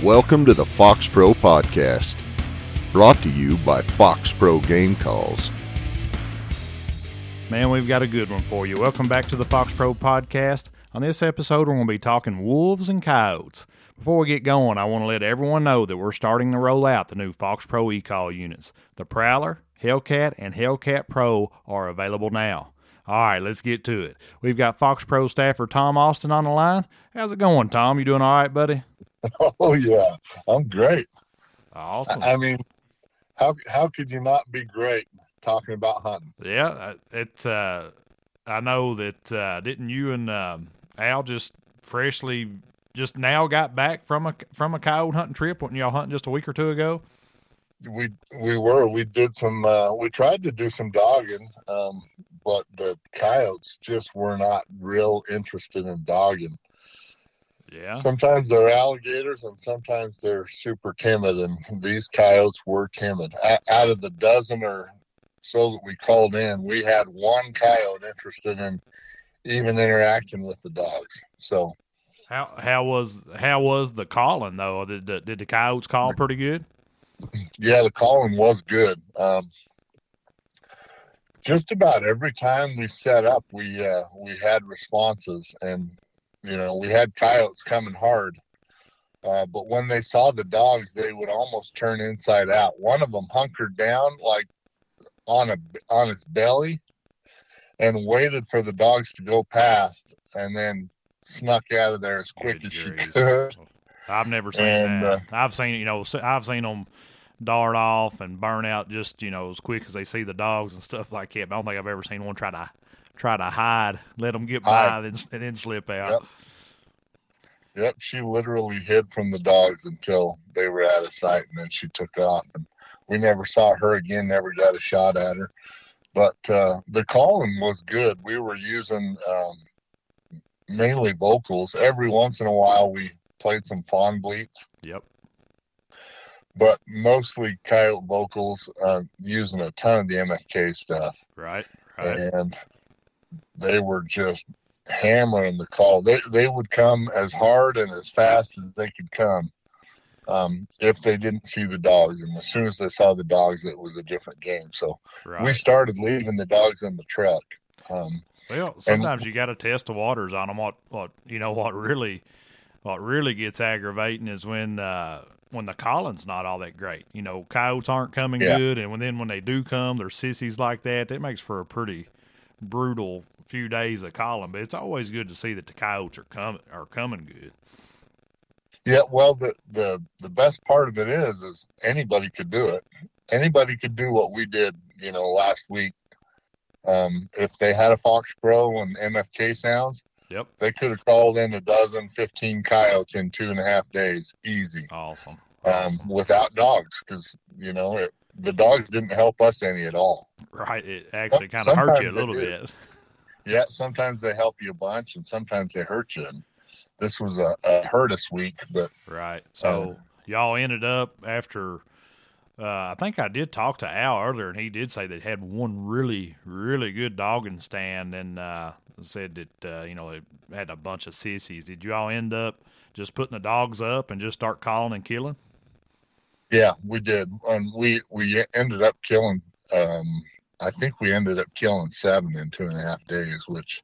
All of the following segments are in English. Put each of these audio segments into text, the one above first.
Welcome to the FOXPRO Podcast, brought to you by FOXPRO Game Calls. Man, we've got a good one for you. Welcome back to the FOXPRO Podcast. On this episode, we're going to be talking wolves and coyotes. Before we get going, I want to let everyone know that we're starting to roll out the new FOXPRO e-call units. The Prowler, Hellcat, and Hellcat Pro are available now. All right, let's get to it. We've got FOXPRO staffer Tom Austin on the line. How's it going, Tom? You doing all right, buddy? Oh yeah, I'm great. Awesome. I mean, how how could you not be great talking about hunting? Yeah, uh, it. Uh, I know that uh, didn't you and um, Al just freshly just now got back from a from a coyote hunting trip? Wasn't y'all hunting just a week or two ago? We we were we did some uh, we tried to do some dogging, um, but the coyotes just were not real interested in dogging. Yeah. Sometimes they're alligators and sometimes they're super timid, and these coyotes were timid. Out of the dozen or so that we called in, we had one coyote interested in even interacting with the dogs. So How how was how was the calling though? Did the, did the coyotes call pretty good? yeah, the calling was good. Um, just about every time we set up, we uh, we had responses, and you know we had coyotes coming hard. Uh, but when they saw the dogs, they would almost turn inside out. One of them hunkered down like on a on its belly, and waited for the dogs to go past, and then snuck out of there as quick Good as she could. I've never seen And, that. uh, I've seen you know I've seen them dart off and burn out just you know as quick as they see the dogs and stuff like that. But I don't think I've ever seen one try to try to hide, let them get by, Hide. then, and then slip out. Yep. Yep, she literally hid from the dogs until they were out of sight, and then she took off. And we never saw her again. Never got a shot at her. But uh, the calling was good. We were using um, mainly vocals. Every once in a while, we played some fawn bleats, Yep. but mostly coyote vocals. Uh, using a ton of the MFK stuff Right. Right. and they were just hammering the call. They they would come as hard and as fast as they could come um, if they didn't see the dogs. And as soon as they saw the dogs, it was a different game. So right. we started leaving the dogs in the truck. Um, Well, sometimes you got to test the waters on them. What, what you know, what really, what really gets aggravating is when uh, when the calling's not all that great. You know, coyotes aren't coming Yeah. good, and when then when they do come, they're sissies like that. That makes for a pretty brutal few days of calling. But it's always good to see that the coyotes are coming are coming good. yeah, well, the, the the best part of it is is anybody could do it. Anybody could do what we did, you know, last week. Um, if they had a FOXPRO and MFK sounds, Yep, they could have called in a dozen, 15 coyotes in two and a half days, easy, awesome. um, without dogs, because you know it, the dogs didn't help us any at all. right, it actually kind of hurt you a little bit. Yeah, sometimes they help you a bunch, and sometimes they hurt you. And this was a, a hurt us week, but Right. So y'all ended up after. Uh, I think I did talk to Al earlier, and he did say they had one really, really good dogging stand, and uh, said that uh, you know they had a bunch of sissies. Did you all end up just putting the dogs up and just start calling and killing? yeah, we did, and we we ended up killing. Um, I think we ended up killing seven in two and a half days, which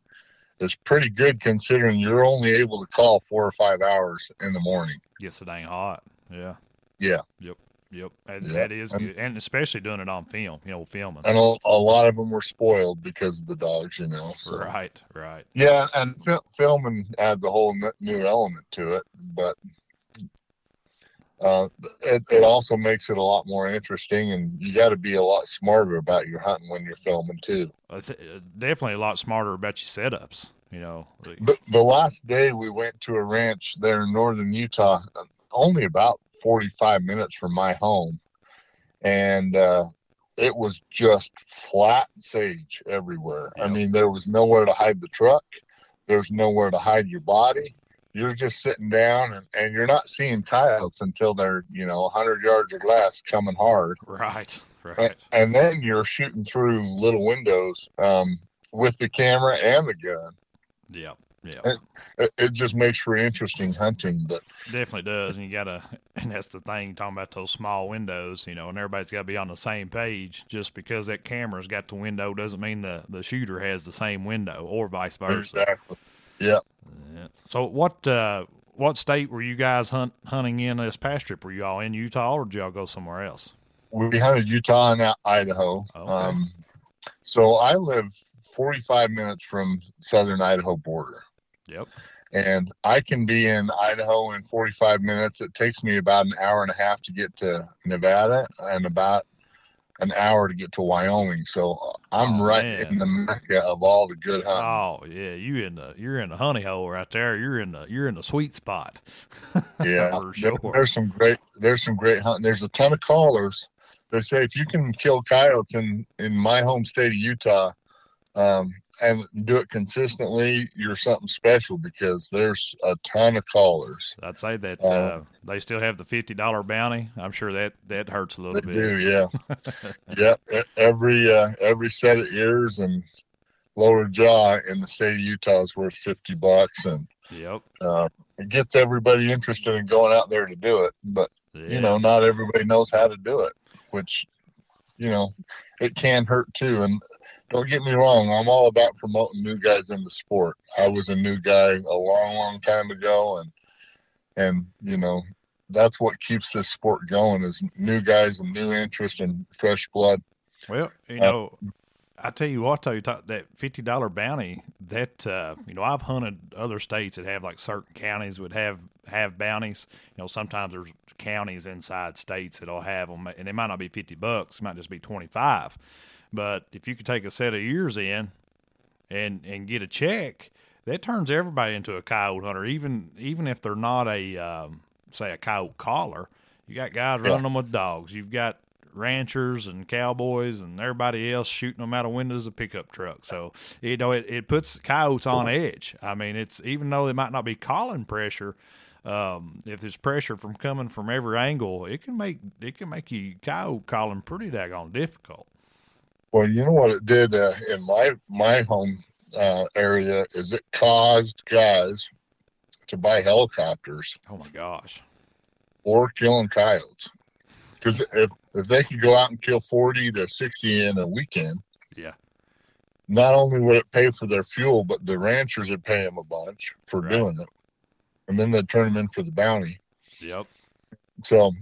is pretty good considering you're only able to call four or five hours in the morning. Gets so dang hot. Yeah. Yeah. Yep. That, Yeah. that is And- good, and especially doing it on film. You know, filming. and a, a lot of them were spoiled because of the dogs, you know. So. Right. Right. Yeah, and fil- filming adds a whole n- new element to it, but uh, it, it also makes it a lot more interesting, and you got to be a lot smarter about your hunting when you're filming too. It's, uh, definitely a lot smarter about your setups. You know. The, the last day we went to a ranch there in northern Utah, uh, only about 45 minutes from my home, and uh, it was just flat sage everywhere. I mean, there was nowhere to hide the truck, there's nowhere to hide your body. You're just sitting down, and, and you're not seeing coyotes until they're, you know, 100 yards or less coming hard. Right. And, Right. and then you're shooting through little windows um, with the camera and the gun. yeah Yeah, it, it just makes for interesting hunting. But definitely does, and you gotta, and that's the thing talking about those small windows, you know, and everybody's got to be on the same page. Just because that camera's got the window doesn't mean the the shooter has the same window, or vice versa. exactly, yeah. Yeah. So what uh, what state were you guys hunt, hunting in this past trip? Were you all in Utah, or did y'all go somewhere else? we hunted Utah and Idaho. Okay. Um, so I live 45 minutes from southern Idaho border, Yep. and I can be in Idaho in 45 minutes. It takes me about an hour and a half to get to Nevada, and about an hour to get to Wyoming. So uh, I'm Oh, right man. in the mecca of all the good hunting. Oh yeah, you in the you're in the honey hole right there. You're in the you're in the sweet spot. yeah, for there- there's some great there's some great hunting. There's a ton of callers. They say if you can kill coyotes in in my home state of Utah, um, and do it consistently, you're something special because there's a ton of callers. I'd say that Uh, uh, they still have the fifty dollar bounty. I'm sure that that hurts a little bit. do, yeah, yeah. Every uh, every set of ears and lower jaw in the state of Utah is worth fifty bucks, and Yep. uh, it gets everybody interested in going out there to do it. But Yeah. you know, not everybody knows how to do it, which, you know, it can hurt too. And don't get me wrong, I'm all about promoting new guys in the sport. I was a new guy a long, long time ago, and and you know, that's what keeps this sport going is new guys and new interest and fresh blood. Well, you Uh, know, I tell you what, though, you talk, that fifty dollar bounty. That uh, you know, I've hunted other states that have like certain counties would have have bounties. You know, sometimes there's counties inside states that'll have them, and it might not be fifty bucks. It might just be twenty five. But if you could take a set of ears in and and get a check, that turns everybody into a coyote hunter. Even even if they're not a um, say a coyote caller, you got guys Yeah. running them with dogs. You've got ranchers and cowboys and everybody else shooting them out of windows of pickup trucks. So you know it, it puts coyotes on edge. I mean, it's even though they might not be calling pressure. Um, if there's pressure from coming from every angle, it can make it can make you coyote calling pretty daggone difficult. Well, you know what it did uh, in my my home uh, area is it caused guys to buy helicopters Oh my gosh. or killing coyotes. Because if, if they could go out and kill 40 to 60 in a weekend, Yeah. not only would it pay for their fuel, but the ranchers would pay them a bunch for Right. doing it. And then they'd turn them in for the bounty. Yep. So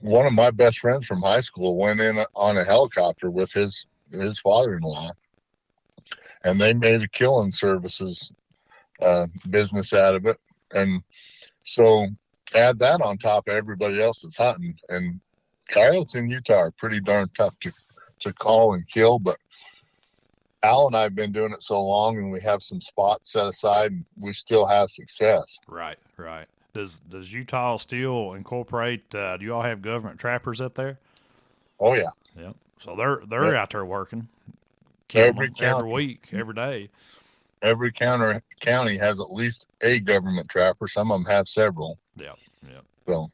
one of my best friends from high school went in on a helicopter with his his father-in-law and they made a killing services uh, business out of it and so add that on top of everybody else that's hunting and coyotes in utah are pretty darn tough to, to call and kill but al and i have been doing it so long and we have some spots set aside and we still have success Right, right. Does does Utah still incorporate? Uh, do you all have government trappers up there? oh yeah Yep. So they're they're Yep. out there working, Every them every week, every day. every counter county has at least a government trapper. Some of them have several. Yeah, yep. So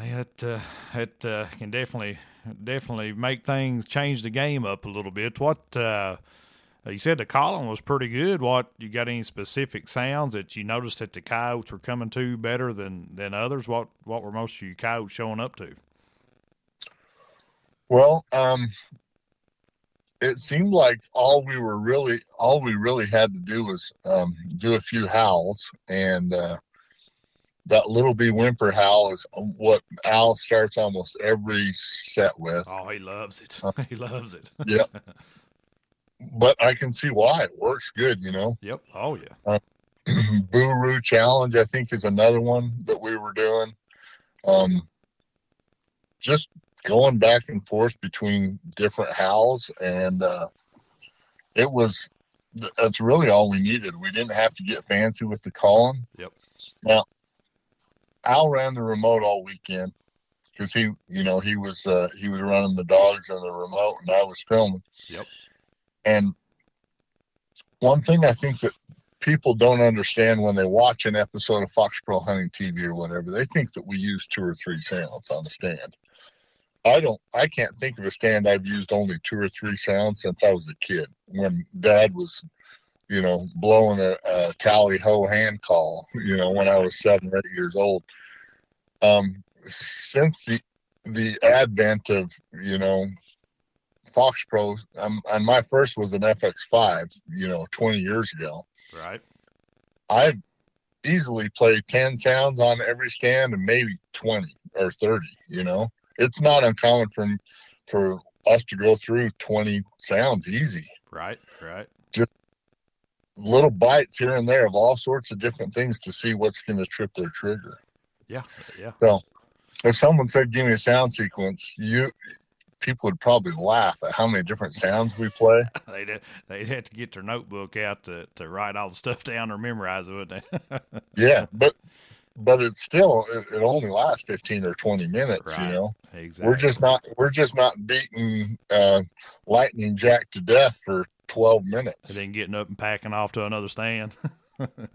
It uh, it uh, can definitely definitely make things change the game up a little bit. What uh, you said the calling was pretty good. What you got any specific sounds that you noticed that the coyotes were coming to better than than others? What what were most of you coyotes showing up to? Well, um, it seemed like all we were really all we really had to do was um, do a few howls, and uh, that little bee whimper howl is what Al starts almost every set with. Oh, he loves it. Uh, he loves it. Yeah. But I can see why it works good. You know, Yep. Oh yeah. Boo Roo Challenge I think is another one that we were doing. Um, just going back and forth between different howls and uh, it was that's really all we needed. We didn't have to get fancy with the calling. Yep. Now, Al ran the remote all weekend because he, you know, he was uh, he was running the dogs and the remote, and I was filming. Yep. And one thing I think that people don't understand when they watch an episode of FOXPRO Hunting TV or whatever, they think that we use two or three sounds on a stand. I don't. I can't think of a stand I've used only two or three sounds since I was a kid when Dad was you know, blowing a, a tally ho hand call, you know, when I was seven or eight years old. Um, since the the advent of you know FOXPRO, um, and my first was an FX5, you know, 20 years ago. Right. I easily play 10 sounds on every stand and maybe 20 or 30, you know. It's not uncommon for for us to go through 20 sounds easy. Right, right. Just little bites here and there of all sorts of different things to see what's going to trip their trigger. Yeah, yeah. So if someone said, "Give me a sound sequence," you people would probably laugh at how many different sounds we play. they'd they'd have to get their notebook out to, to write all the stuff down or memorize it, wouldn't they? yeah, but but it's still it, it, only lasts 15 or 20 minutes right. you know exactly. we're just not we're just not beating uh, lightning jack to death for 12 minutes. And then getting up and packing off to another stand.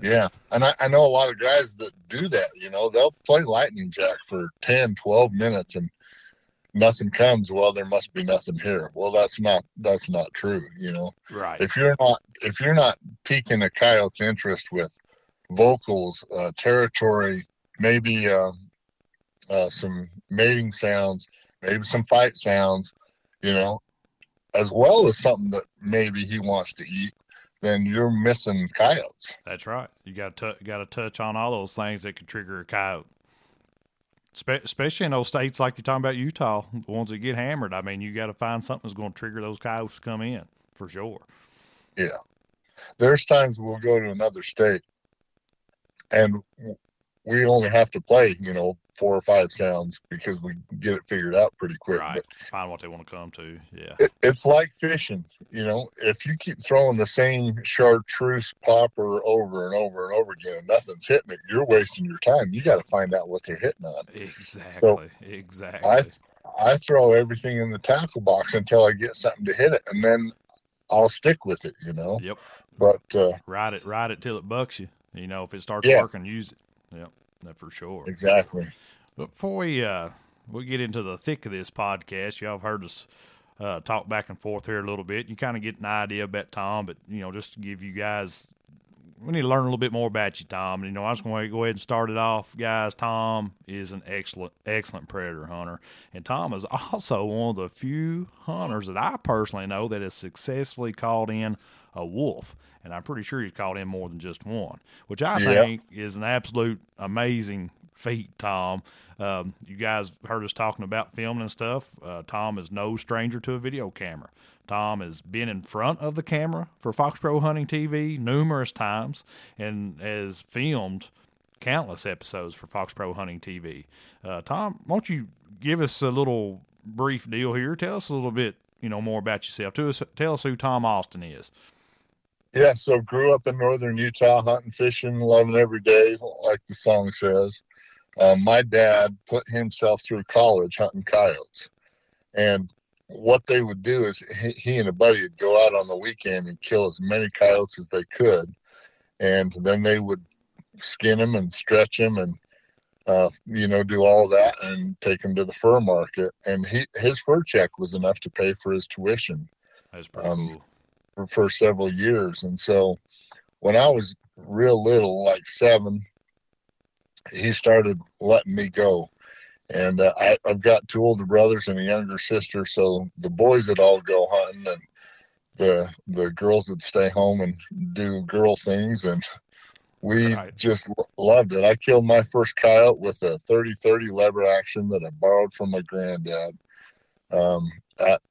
Yeah. And I, I know a lot of guys that do that you know? They'll play lightning jack for 10 12 minutes and nothing comes. Well there must be nothing here. Well that's not that's not true you know? Right. If you're not if you're not piquing a coyote's interest with vocals, uh, territory, maybe uh, uh, some mating sounds, maybe some fight sounds, you know, as well as something that maybe he wants to eat, then you're missing coyotes. That's right. You got to got to touch on all those things that could trigger a coyote. Spe- especially in those states like you're talking about Utah, the ones that get hammered. I mean, you got to find something that's going to trigger those coyotes to come in for sure. Yeah, there's times we'll go to another state and we only have to play, you know, four or five sounds because we get it figured out pretty quick. Right. But Find what they want to come to. Yeah. It, it's like fishing, you know, if you keep throwing the same chartreuse popper over and over and over again and nothing's hitting it, you're wasting your time. You got to find out what they're hitting on. Exactly. So exactly. I, I throw everything in the tackle box until I get something to hit it and then I'll stick with it, you know? Yep. But, uh, ride it, ride it till it bucks you. You know, if it starts yeah. working, use it. Yep, that for sure. Exactly. But before we uh we get into the thick of this podcast, y'all have heard us uh, talk back and forth here a little bit. You kind of get an idea about Tom, but you know, just to give you guys, we need to learn a little bit more about you, Tom. You know, I'm just going to go ahead and start it off, guys. Tom is an excellent, excellent predator hunter, and Tom is also one of the few hunters that I personally know that has successfully called in a wolf and I'm pretty sure he's caught in more than just one, which I think is an absolute amazing feat, Tom. Um, you guys heard us talking about filming and stuff. Uh, Tom is no stranger to a video camera. Tom has been in front of the camera for FOXPRO Hunting TV numerous times and has filmed countless episodes for FOXPRO Hunting TV. Uh, Tom, won't you give us a little brief deal here? Tell us a little bit, you know, more about yourself. Tell us, tell us who Tom Austin is. Yeah, so grew up in northern Utah, hunting, fishing, loving every day, like the song says. Um, my dad put himself through college hunting coyotes, and what they would do is he, he and a buddy would go out on the weekend and kill as many coyotes as they could, and then they would skin them and stretch them and uh, you know do all that and take them to the fur market. And he his fur check was enough to pay for his tuition. That's pretty um, cool for, several years. And so when I was real little, like seven, he started letting me go. And uh, I, I've got two older brothers and a younger sister, so the boys would all go hunting, and the the girls would stay home and do girl things, and we right. just loved it. I killed my first coyote with a 30-30 lever action that I borrowed from my granddad. Um, at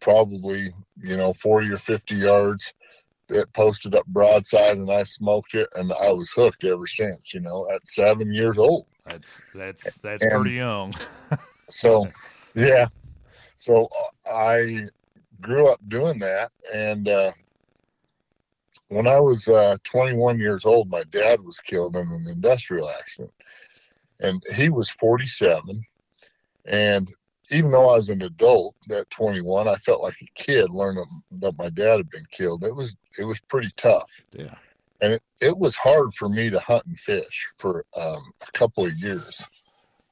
probably, you know, 40 or 50 yards. It posted up broadside and I smoked it and I was hooked ever since, you know, at seven years old. That's, that's, that's and pretty young. so, yeah. So uh, I grew up doing that. And, uh, when I was uh, 21 years old, my dad was killed in an industrial accident, and he was 47. And even though I was an adult at 21, I felt like a kid learning that my dad had been killed. It was it was pretty tough. Yeah. And it, it was hard for me to hunt and fish for um, a couple of years.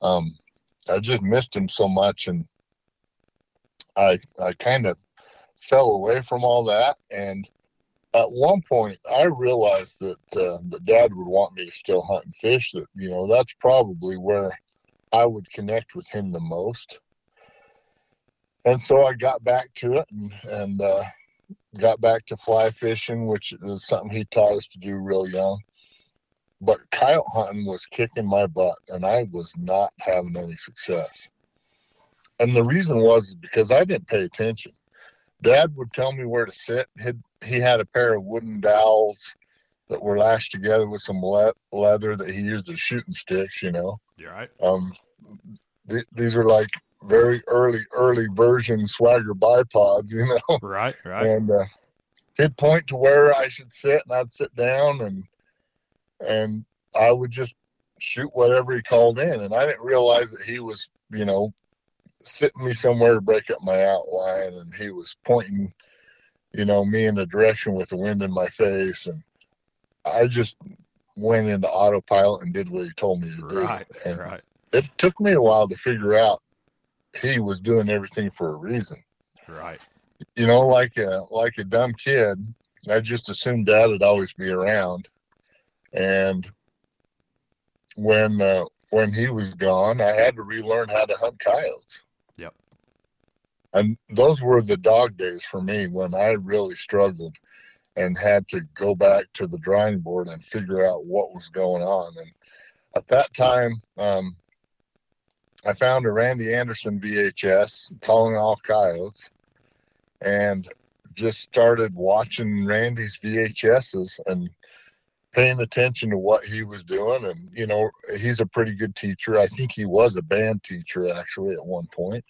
Um, I just missed him so much, and I I kind of fell away from all that. And at one point I realized that uh, that Dad would want me to still hunt and fish. That you know that's probably where I would connect with him the most. And so I got back to it and and uh, got back to fly fishing, which is something he taught us to do real young. But coyote hunting was kicking my butt, and I was not having any success. And the reason was because I didn't pay attention. Dad would tell me where to sit. He'd, he had a pair of wooden dowels that were lashed together with some le- leather that he used as shooting sticks. You know. You're right. Um, th- these are like very early, early version swagger bipods. You know. Right. Right. And uh, he'd point to where I should sit, and I'd sit down, and and I would just shoot whatever he called in. And I didn't realize that he was, you know, sitting me somewhere to break up my outline, and he was pointing, you know, me in the direction with the wind in my face, and I just went into autopilot and did what he told me to do. Right. And Right. it took me a while to figure out he was doing everything for a reason. Right. You know, like a like a dumb kid, I just assumed dad would always be around. And when uh, when he was gone, I had to relearn how to hunt coyotes. Yep. And those were the dog days for me when I really struggled and had to go back to the drawing board and figure out what was going on. And at that time, um, I found a Randy Anderson VHS, Calling All Coyotes, and just started watching Randy's VHSs and paying attention to what he was doing. And, you know, he's a pretty good teacher. I think he was a band teacher actually at one point.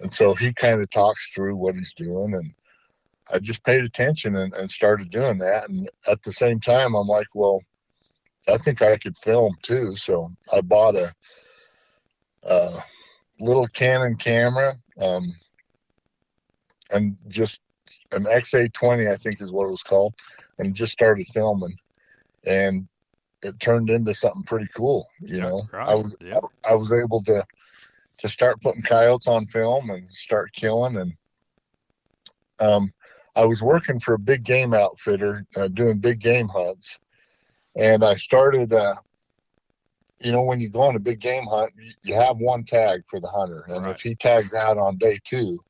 And so he kind of talks through what he's doing. And I just paid attention and, and started doing that. And at the same time, I'm like, well, I think I could film too. So I bought a, a little Canon camera um, and just an XA20, I think is what it was called, and just started filming. And it turned into something pretty cool. You Yeah, know, right. I was Yep. I was able to to start putting coyotes on film and start killing. And um, I was working for a big game outfitter uh, doing big game hunts, and I started. Uh, you know, when you go on a big game hunt, you- have one tag for the hunter, and Right. if he tags out on day two,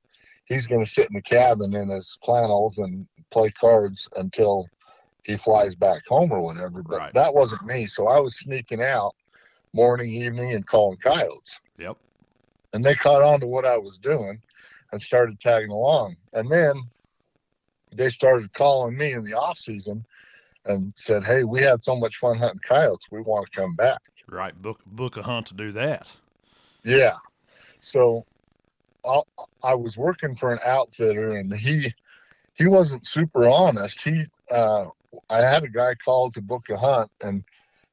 he's going to sit in the cabin in his flannels and play cards until he flies back home or whatever. But Right. that wasn't me, so I was sneaking out morning, evening, and calling coyotes Yep. and they caught on to what I was doing and started tagging along. And then they started calling me in the off season and said, "Hey, we had so much fun hunting coyotes. We want to come back." Right. Book book a hunt to do that. Yeah. So I, I was working for an outfitter, and he he wasn't super honest. He uh, I had a guy called to book a hunt, and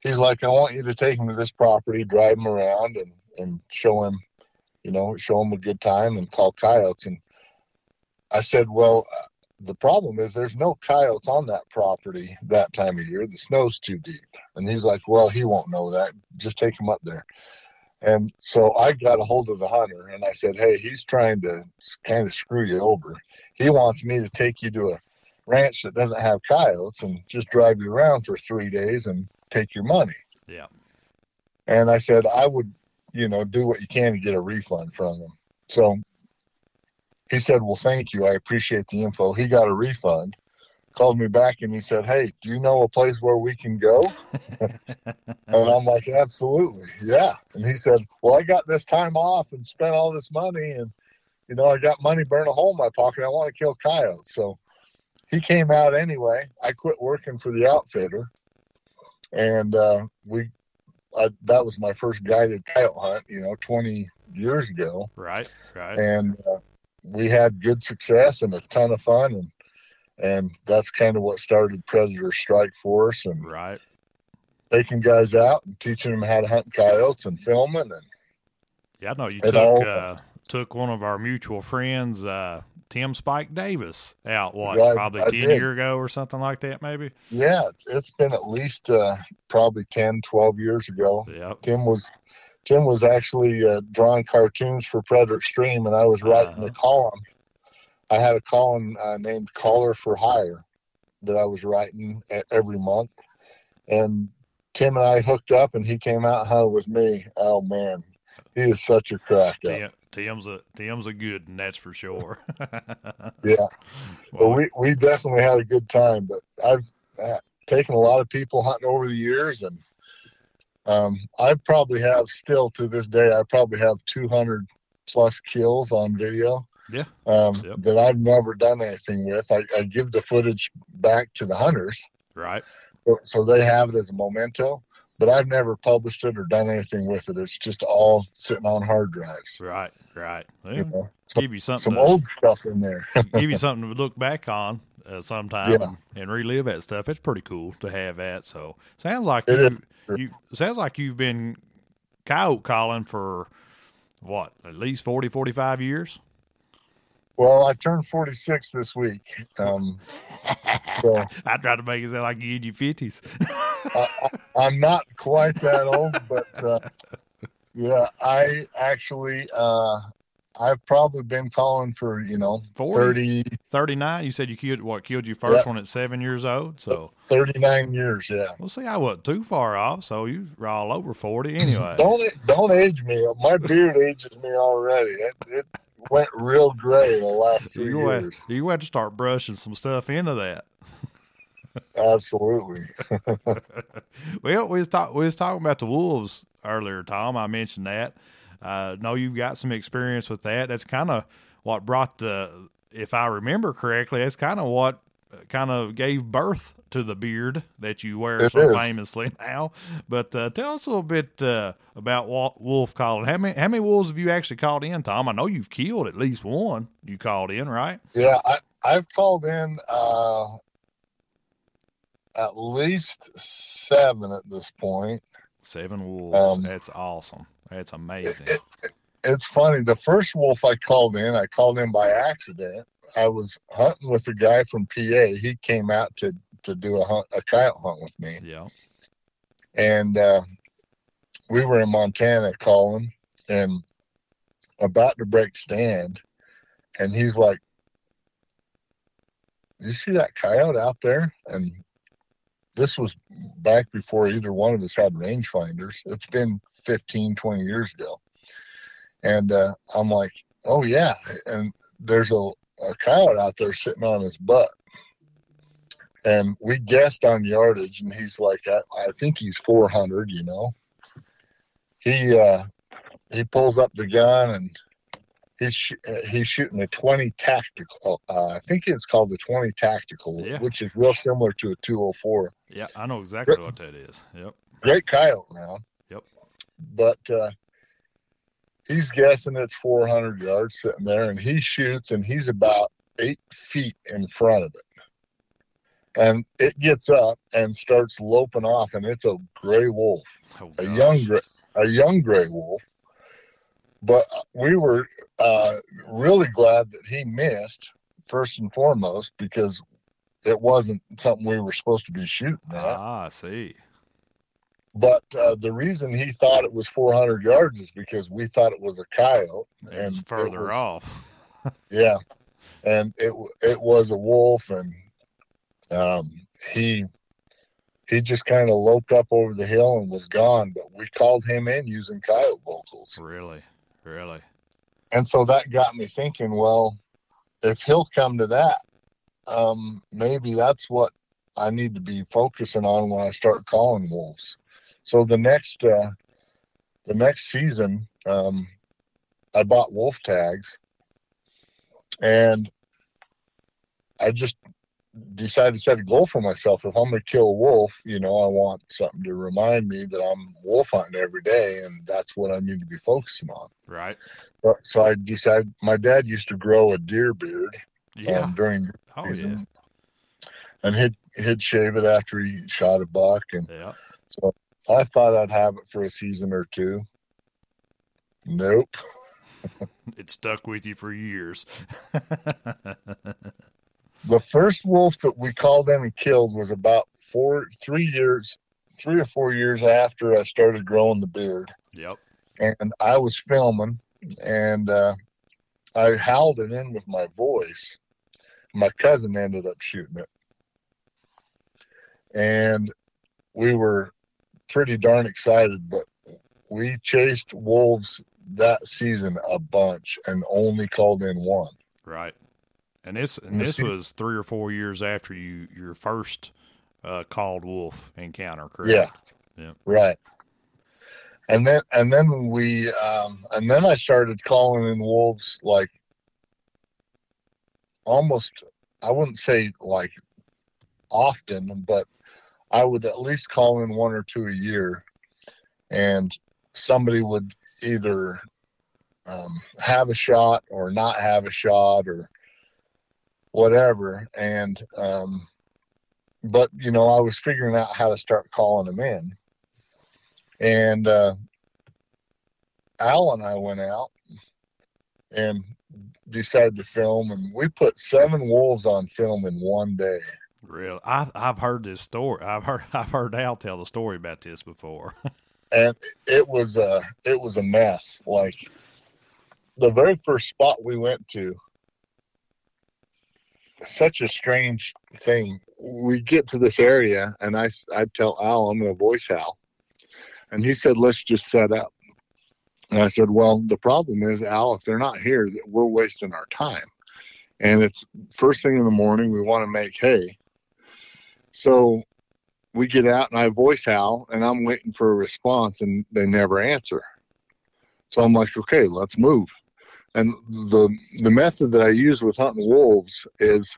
he's like, "I want you to take him to this property, drive him around, and and show him, you know, show him a good time, and call coyotes." And I said, "Well." The problem is there's no coyotes on that property that time of year. The snow's too deep. And he's like, Well, he won't know that. Just take him up there. And so I got a hold of the hunter and I said, Hey, he's trying to kind of screw you over. He wants me to take you to a ranch that doesn't have coyotes and just drive you around for three days and take your money. Yeah. And I said, I would, you know, do what you can to get a refund from him. So he said, Well, thank you. I appreciate the info. He got a refund, called me back and he said, Hey, do you know a place where we can go? And I'm like, absolutely, yeah. And he said, well, I got this time off and spent all this money, and you know, I got money burn a hole in my pocket. I want to kill coyotes. So he came out anyway. I quit working for the outfitter, and uh, we I, that was my first guided coyote hunt. You know, 20 years ago, Right. Right. and uh, we had good success and a ton of fun, and and that's kind of what started Predator Strike Force and Right. taking guys out and teaching them how to hunt coyotes and filming and Yeah, I know you took all- uh, took one of our mutual friends, uh, Tim Spike Davis, out what Yeah, probably I ten did. year ago or something like that, maybe. yeah it's, it's been at least uh, probably 10 12 years ago Yep. tim was tim was actually uh, drawing cartoons for Predator Xtreme, and i was writing Uh-huh. a column i had a column uh, named caller for hire that I was writing every month, and Tim and I hooked up, and he came out hunted with me. Oh man, he is such a crack up. Tim's a Tim's a good, and that's for sure. Yeah, Well, we we definitely had a good time. But I've uh, taken a lot of people hunting over the years, and um, I probably have still to this day. I probably have 200 plus kills on video. Yeah. Um, Yep. That I've never done anything with. I, I give the footage back to the hunters, right. so- they have it as a memento. But I've never published it or done anything with it. It's just all sitting on hard drives. Right, right. Well, You know, give you something some to, old stuff in there. give you something to look back on uh, sometime Yeah. and, and relive that stuff. It's pretty cool to have that. So sounds like It you, you sounds like you've been coyote calling for what at least 40, 45 years. Well, I turned 46 this week. Um, so I tried to make it sound like you in your fifties. I, I- I'm not quite that old, but uh, yeah, I actually, uh, I've probably been calling for, you know, 40? 30, Thirty nine. You said you killed what? Killed your first Yep. one at seven years old. So 39 years. Yeah. we'll see. I wasn't too far off. So you were all over forty anyway. Don't, don't age me. My beard ages me already. It, it went real gray in the last three you had, years. you had to start brushing some stuff into that. Absolutely. well, we was talk, we was talking about the wolves earlier, Tom. I mentioned that. Uh, know you've got some experience with that. That's kind of what brought the, if I remember correctly, that's kind of what kind of gave birth to the beard that you wear It so is. famously now. But uh, tell us a little bit uh, about wolf calling. How many how many wolves have you actually called in, Tom? I know you've killed at least one. You called in, right? Yeah. I, I've called in uh, at least seven at this point. Seven wolves. Um, that's awesome. That's amazing. it- it's funny. The first wolf I called in, I called in by accident. I was hunting with a guy from PA. He came out to to do a hunt, a coyote hunt with me, yeah. and uh, we were in Montana calling and about to break stand, and he's like, "You see that coyote out there?" And this was back before either one of us had rangefinders. It's been 15, 20 years ago. And uh, I'm like, oh, yeah. And there's a, a coyote out there sitting on his butt. And we guessed on yardage, and he's like, I, I think he's 400, you know. He uh, he pulls up the gun and he's sh- uh, he's shooting a 20 tactical. Uh, I think it's called the 20 tactical, Yeah. which is real similar to a 204 Yeah, I know exactly what that is. Yep. great coyote now. Yep. But uh, he's guessing it's 400 yards sitting there, and he shoots, and he's about eight feet in front of it. And it gets up and starts loping off, and it's a gray wolf, Oh, a young a young gray wolf. But we were uh, really glad that he missed first and foremost because it wasn't something we were supposed to be shooting at. Ah, I see. But uh, the reason he thought it was 400 yards is because we thought it was a coyote, and further was- off. Yeah, and it it was a wolf, and um, he he just kind of loped up over the hill and was gone. But we called him in using coyote vocals, Really, really. and so that got me thinking. Well, if he'll come to that, um, maybe that's what I need to be focusing on when I start calling wolves. So the next uh, the next season, um, I bought wolf tags, and I just decided to set a goal for myself. If I'm going to kill a wolf, you know, I want something to remind me that I'm wolf hunting every day, and that's what I need to be focusing on. Right. But- So I decided. My dad used to grow a deer beard Yeah. um, during oh yeah. season, and he'd he'd shave it after he shot a buck, and Yeah. I thought I'd have it for a season or two. Nope. It stuck with you for years. The first wolf that we called in and killed was about four, three years, three or four years after I started growing the beard, yep. and I was filming, and uh, I howled it in with my voice. My cousin ended up shooting it, and we were pretty darn excited. But we chased wolves that season a bunch and only called in one. Right. And this and this was three or four years after you your first uh, called wolf encounter, correct? Yeah. Yeah. Right. And then and then we um and then I started calling in wolves like almost I wouldn't say like often, but I would at least call in one or two a year and somebody would either um, have a shot or not have a shot or whatever and um, but you know i was figuring out how to start calling them in and uh, al and i went out and decided to film and we put seven wolves on film in one day Really, I, I've heard this story. I've heard I've heard Al tell the story about this before. and it was a it was a mess. Like the very first spot we went to, such a strange thing. We get to this area, and I I tell Al I'm going to voice Al, and he said let's just set up. And I said, well, the problem is Al, if they're not here, we're wasting our time. And it's first thing in the morning. We want to make hay. So we get out and I voice Al and I'm waiting for a response and they never answer. So I'm like, okay, let's move. And the the method that I use with hunting wolves is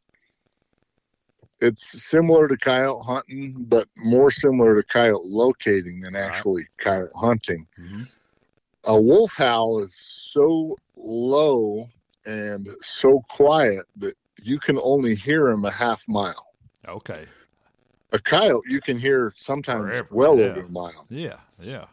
it's similar to coyote hunting, but more similar to coyote locating than actually coyote hunting. mm-hmm. A wolf howl is so low and so quiet that you can only hear him a half mile. Okay. A coyote you can hear sometimes Forever, well yeah. over a mile. Yeah. Yeah.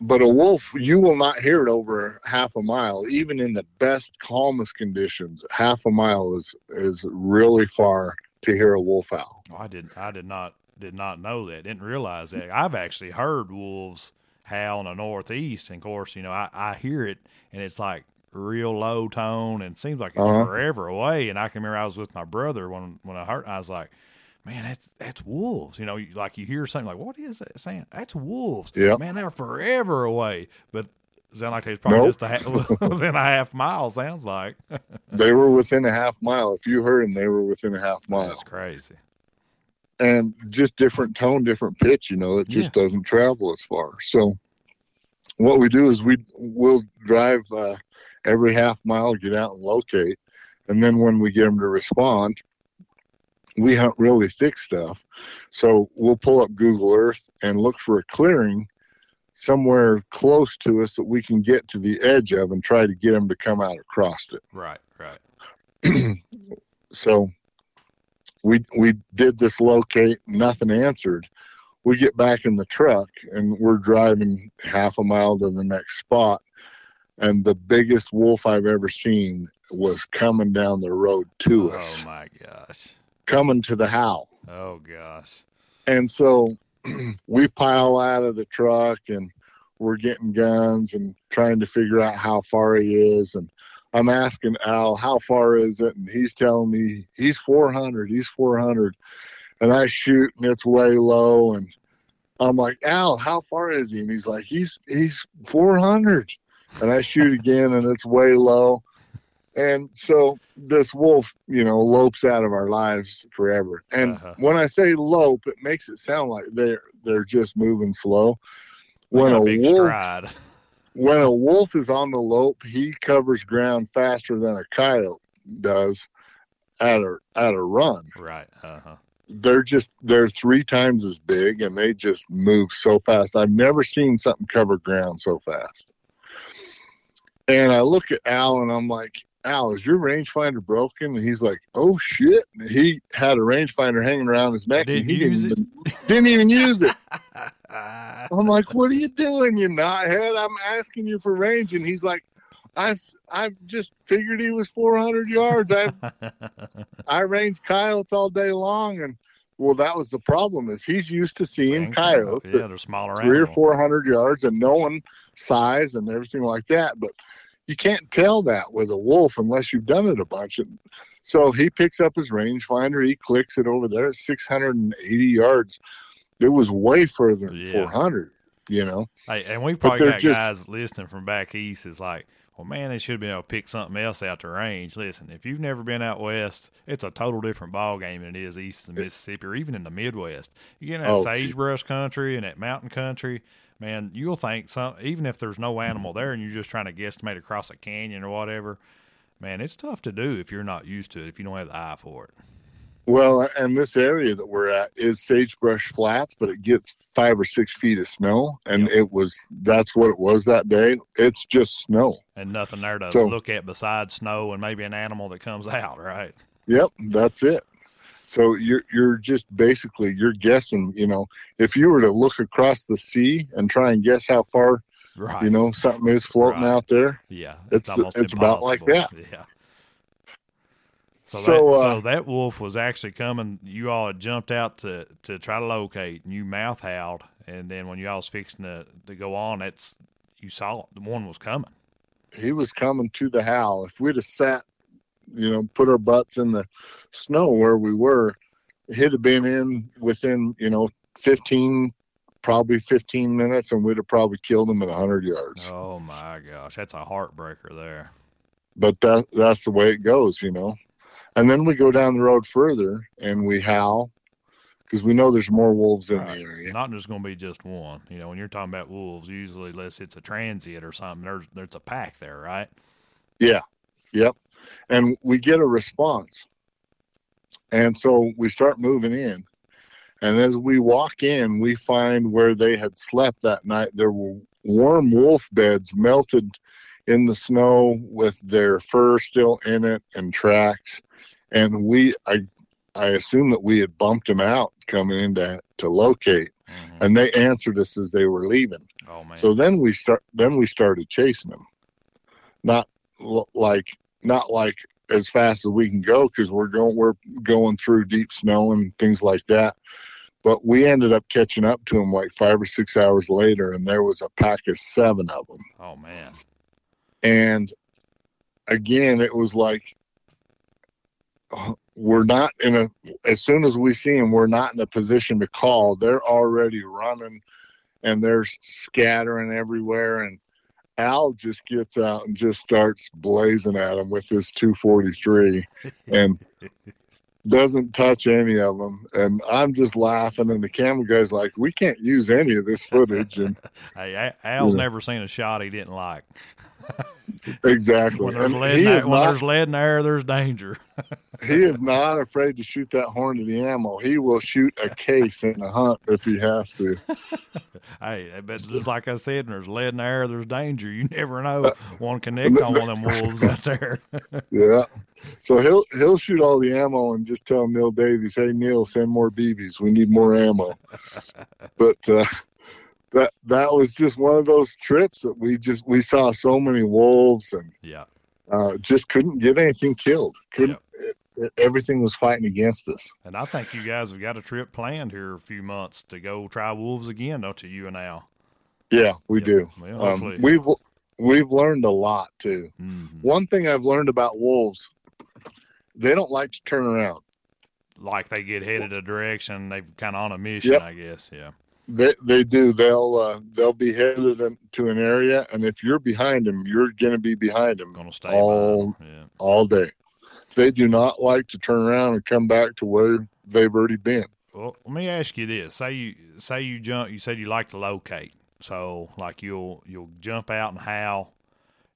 But a wolf, you will not hear it over half a mile, even in the best, calmest conditions. Half a mile is is really far to hear a wolf howl. Oh, I did. I did not. Did not know that. Didn't realize that. I've actually heard wolves howl in the northeast, and of course, you know, I, I hear it, and it's like real low tone, and seems like it's Uh-huh. forever away. And I can remember I was with my brother when when I heard. I was like, "Man, that's that's wolves." You know, you- like you hear something like, "What is that saying?" That's wolves. Yeah, Man, they're forever away, but. Sound like it's probably Nope. just a ha- within a half mile. Sounds like They were within a half mile. If you heard them, they were within a half mile. that's crazy. and just different tone, different pitch. You know, it just doesn't travel as far. So, what we do is we we'll drive uh, every half mile, get out and locate, and then when we get them to respond, we hunt really thick stuff. So we'll pull up Google Earth and look for a clearing somewhere close to us that we can get to the edge of and try to get them to come out across it Right, right. so we we did this locate nothing answered we get back in the truck and we're driving half a mile to the next spot and the biggest wolf i've ever seen was coming down the road to oh us Oh my gosh. Coming to the howl Oh gosh. and so we pile out of the truck and we're getting guns and trying to figure out how far he is. And I'm asking Al, how far is it? And he's telling me he's 400, he's 400. And I shoot and it's way low. And I'm like, Al, how far is he? And he's like, he's, he's 400. And I shoot again and it's way low. And so this wolf, you know, lopes out of our lives forever. And Uh-huh. when I say lope, it makes it sound like they're they're just moving slow. When a big wolf stride. when a wolf is on the lope, he covers ground faster than a coyote does at a at a run. Right. Uh huh. They're just they're three times as big and they just move so fast. I've never seen something cover ground so fast. And I look at Al and I'm like, Al, is your rangefinder broken? And he's like, Oh shit. And he had a rangefinder hanging around his neck Didn't and he didn't it? even, didn't even use it. I'm like, what are you doing, you knothead? I'm asking you for range. And he's like, I've, I've just figured he was 400 yards. I, I range coyotes all day long. And well, that was the problem is he's used to seeing Same coyotes Yeah, at they're smaller. three or 400 yards and knowing size and everything like that. But you can't tell that with a wolf unless you've done it a bunch. So he picks up his rangefinder, he clicks it over there, 680 yards. It was way further than Yeah. 400, you know. Hey, and we've probably got just- guys listening from back east. Is like, well, man, they should have been able to pick something else out the range. Listen, if you've never been out west, it's a total different ball game than it is east of the Mississippi or even in the Midwest. You get in that Oh, gee. sagebrush country and that mountain country, man, you'll think some. Even if there's no animal there and you're just trying to guesstimate across a canyon or whatever, man, it's tough to do if you're not used to it. If you don't have the eye for it. Well, and this area that we're at is sagebrush flats, but it gets five or six feet of snow, and it was that's what it was that day. It's just snow. And nothing there to So- look at besides snow and maybe an animal that comes out, right? Yep, that's it. So you're you're just basically you're guessing. You know, if you were to look across the sea and try and guess how far Right. you know something is floating Right. out there, Yeah, It's- almost it's about like impossible. Yeah. So, So, that, uh, so that wolf was actually coming. You all had jumped out to to try to locate, and you mouth howled, and then when you all was fixing to to go on, that's you saw it. The one was coming. he was coming to the howl. If we'd have sat, you know, put our butts in the snow where we were, he'd have been in within, you know, 15, probably 15 minutes, and we'd have probably killed him at 100 yards. Oh my gosh, that's a heartbreaker there. But that that's the way it goes, you know. And then we go down the road further and we howl because we know there's more wolves in Right. the area. Not just going to be just one. You know, when you're talking about wolves, usually unless it's a transient or something, there's there's a pack there, right? Yeah. Yep. And we get a response. And so we start moving in. And as we walk in, we find where they had slept that night. There were warm wolf beds melted in the snow with their fur still in it and tracks. And we, I, I assume that we had bumped them out coming in to, to locate. Mhm. And they answered us as they were leaving. Oh man. So then we start. Then we started chasing them, not like not like as fast as we can go because we're going we're going through deep snow and things like that. But we ended up catching up to them like five or six hours later, and there was a pack of seven of them. oh man. And again, it was like we're not in a. As soon as we see them, we're not in a position to call. They're already running, and they're scattering everywhere. And Al just gets out and just starts blazing at them with his 243, and doesn't touch any of them. And I'm just laughing, and the camera guy's like, "We can't use any of this footage." And Hey, Al's Yeah. never seen a shot he didn't like. exactly, When there's lead, he in is when not there's lead in the air, there's danger. he is not afraid to shoot that horn to the ammo. He will shoot a case in a hunt if he has to. Hey, but just like I said, when there's lead in the air, there's danger. You never know. One connect on one of them wolves out there. Yeah. So he'll he'll shoot all the ammo and just tell Neil Davies, "Hey Neil, send more BBs. We need more ammo." but uh, that that was just one of those trips that we just we saw so many wolves and yeah. uh, just couldn't get anything killed. Couldn't. It, it- everything was fighting against us. And I think you guys have got a trip planned here a few months to go try wolves again, don't you? You and Al. Yeah, we do. Well, Um, we've we've learned a lot too. Mhm. One thing I've learned about wolves, they don't like to turn around. Like they get headed a direction, they've kind of on a mission, Yep. I guess. Yeah. They they do. They'll uh, they'll be headed to an area, and if you're behind them, you're gonna be behind them Going to stay all. Yeah. all day. They do not like to turn around and come back to where they've already been. Well, let me ask you this: say you say you jump, you said you like to locate, so like you'll you'll jump out and howl,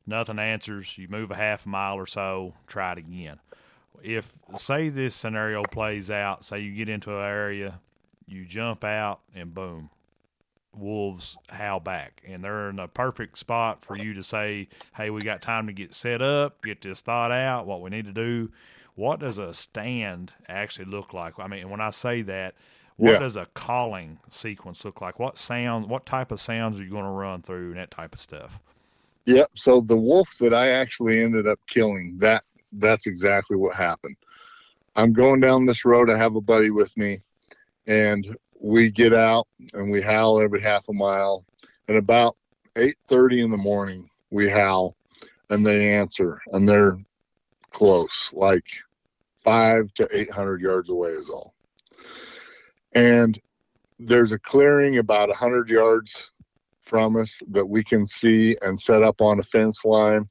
nothing answers. You move a half a mile or so, try it again. If say this scenario plays out, say you get into an area, you jump out and boom, wolves howl back, and they're in a perfect spot for you to say, "Hey, we got time to get set up, get this thought out, what we need to do." What does a stand actually look like? I mean, when I say that, what Yeah. does a calling sequence look like? What sound, what type of sounds are you going to run through and that type of stuff? Yep. So the wolf that I actually ended up killing, that that's exactly what happened. I'm going down this road. I have a buddy with me, and we get out and we howl every half a mile. And about 8:30 in the morning, we howl. and they answer, and they're close, like five to 800 yards away, is all. And there's a clearing about 100 yards from us that we can see and set up on a fence line.